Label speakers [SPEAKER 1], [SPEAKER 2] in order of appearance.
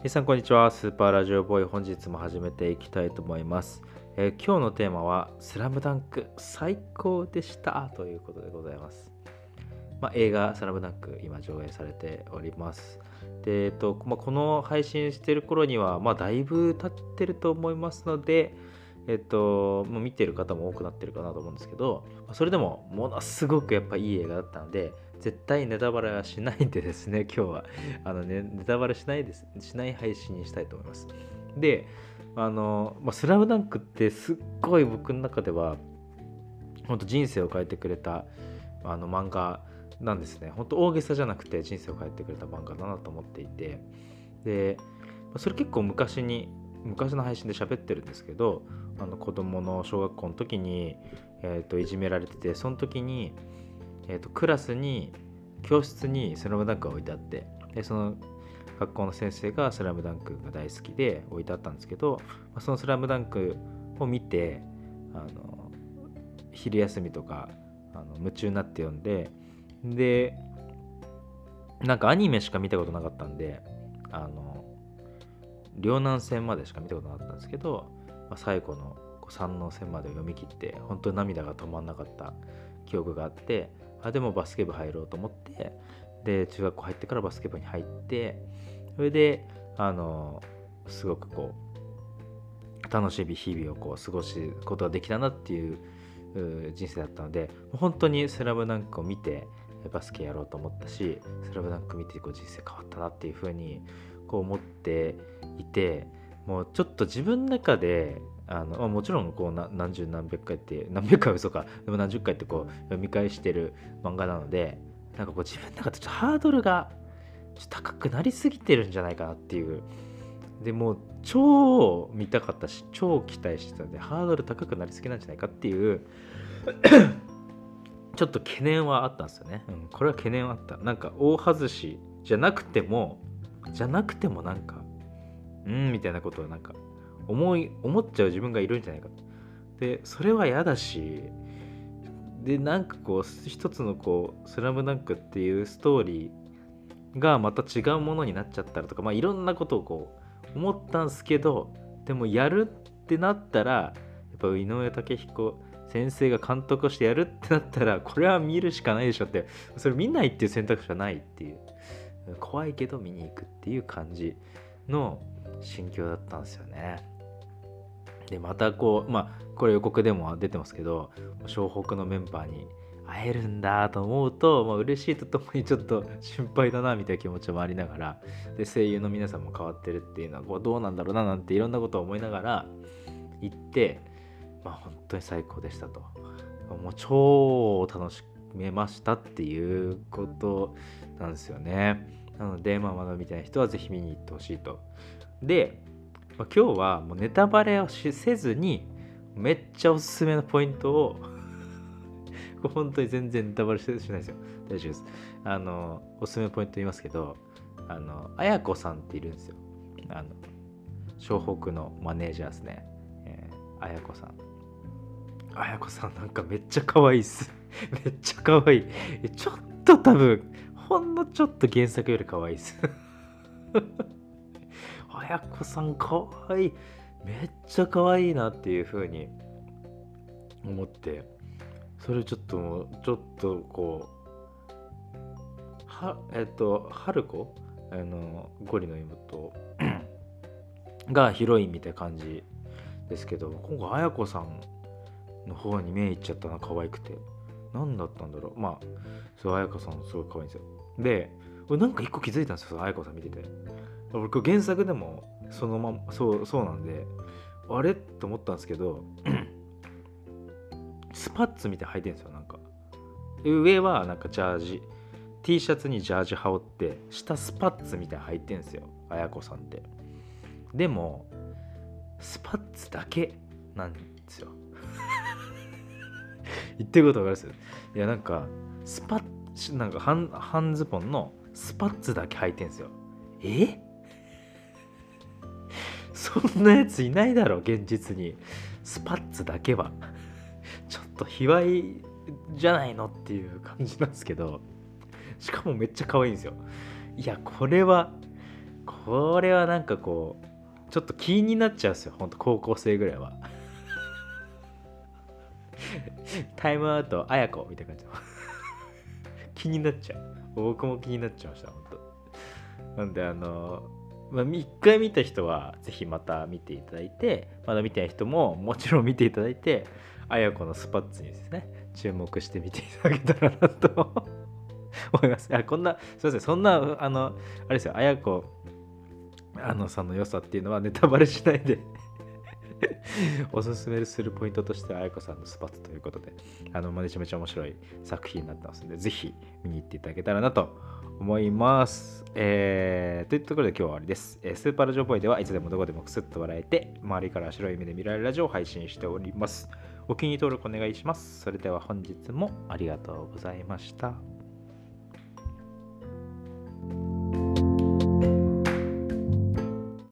[SPEAKER 1] 皆さんこんにちは。スーパーラジオボーイ本日も始めていきたいと思います、えー今日のテーマはスラムダンク最高でした。ということでございます。まあ、映画「スラムダンク今上映されております。で、えっとまあ、この配信してる頃には、まあ、だいぶ経ってると思いますのでえっと、もう見てる方も多くなってるかなと思うんですけど、それでもものすごくやっぱいい映画だったので、絶対ネタバレはしないんでですね、今日は。あのね、ネタバレしないです。しない配信にしたいと思います。で、あの、まあ、スラムダンクってすっごい僕の中では、本当人生を変えてくれたあの漫画なんですね。本当大げさじゃなくて人生を変えてくれた漫画だなと思っていて、で、それ結構昔に、昔の配信で喋ってるんですけど、あの子供の小学校の時に、えー、といじめられててその時に、えー、とクラスに教室に「スラムダンクが置いてあってでその学校の先生が「スラムダンクが大好きで置いてあったんですけど、まあその「スラムダンクを見てあの昼休みとかあの夢中になって読んででなんかアニメしか見たことなかったんであの両南戦までしか見たことなかったんですけど、まあ、最後の三能戦まで読み切って本当に涙が止まんなかった記憶があってあでもバスケ部入ろうと思って。で中学校入ってからバスケ部に入って。それであのすごくこう楽しい日々をこう過ごすことができたなっていう人生だったので本当に「スラムダンクを見てバスケやろうと思ったし「スラムダンク見てこう人生変わったなっていうふうにこう思っていてもうちょっと自分の中であのもちろんこう何十何百回って何百回嘘か。でも何十回ってこう読み返してる漫画なのでなんかこう自分の中でちょっとハードルが高くなりすぎてるんじゃないかなっていう。でもう超見たかったし超期待してたんでハードル高くなりすぎなんじゃないかっていう ちょっと懸念はあったんですよね、うん、これは懸念はあった。なんか大外しじゃなくてもじゃなくてもなんかうんみたいなことをなんか思い思っちゃう自分がいるんじゃないかでそれは嫌だしでなんかこう一つのこう「スラムダンクっていうストーリーがまた違うものになっちゃったらとかまあいろんなことをこう思ったんすけどでもやるってなったらやっぱ井上武彦先生が監督をしてやるってなったらこれは見るしかないでしょってそれ見ないっていう選択肢はないっていう怖いけど見に行くっていう感じの心境だったんですよね。でまたこうまあこれ予告でも出てますけど湘北のメンバーに会えるんだと思うと、まあ嬉しいとともにちょっと心配だなみたいな気持ちもありながらで声優の皆さんも変わってるっていうのはこうどうなんだろうななんていろんなことを思いながら行ってまあ本当に最高でしたと。もう超楽しめましたっていうことなんですよね。なのでまあまだ見てない人はぜひ見に行ってほしいと。で、まあ、今日はもうネタバレをせずにめっちゃおすすめのポイントを 本当に全然ネタバレしないですよ。大丈夫です。あのおすすめのポイント言いますけどあの綾子さんっているんですよ。あの湘北のマネージャーですね、えー、綾子さん。綾子さんなんかめっちゃ可愛いっす。めっちゃ可愛い。えちょっと多分ほんのちょっと原作より可愛いっす。綾子さん可愛いい。めっちゃ可愛いいなっていう風に思って。それちょっとちょっとこうはえっと春子？あのゴリの妹。がヒロインみたいな感じですけど今回綾子さんの方に目いっちゃったな可愛くて。何だったんだろう。まあそう綾子さんすごい可愛いんですよ。で俺なんか一個気づいたんですよ綾子さん見てて。俺これ原作でもそのままそうそうなんであれと思ったんですけど スパッツみたいに履いてるんですよなんか。上はなんかジャージ T シャツにジャージ羽織って下スパッツみたいに履いてるんですよ綾子さんって。でもスパッツだけなんですよ。言ってることわかります？いやなんかスパッツなんか半半ズボンのスパッツだけ履いてんですよ。え？そんなやついないだろ現実に。スパッツだけは。ちょっと卑猥じゃないのっていう感じなんですけど。しかもめっちゃ可愛いんですよ。いやこれはこれはなんかこうちょっと気になっちゃうんですよ。ほんと高校生ぐらいは。タイムアウトあやこみたいな感じ気になっちゃう。僕も気になっちゃいました本当なんであのまあ、1回見た人はぜひまた見ていただいてまだ見てない人ももちろん見ていただいてあやこのスパッツにですね注目して見ていただけたらなと 思います。あこんなすいませんそんなあのあれですよあやこあのさんの良さっていうのはネタバレしないで おすすめするポイントとしては、あやこさんのスパッツということで、あの、めちゃめちゃ面白い作品になってますので、ぜひ見に行っていただけたらなと思います。えー、というところで今日は終わりです。えー、スーパーラジオボイではいつでもどこでもくすっと笑えて、周りから白い目で見られるラジオを配信しております。お気に入り登録お願いします。それでは本日もありがとうございました。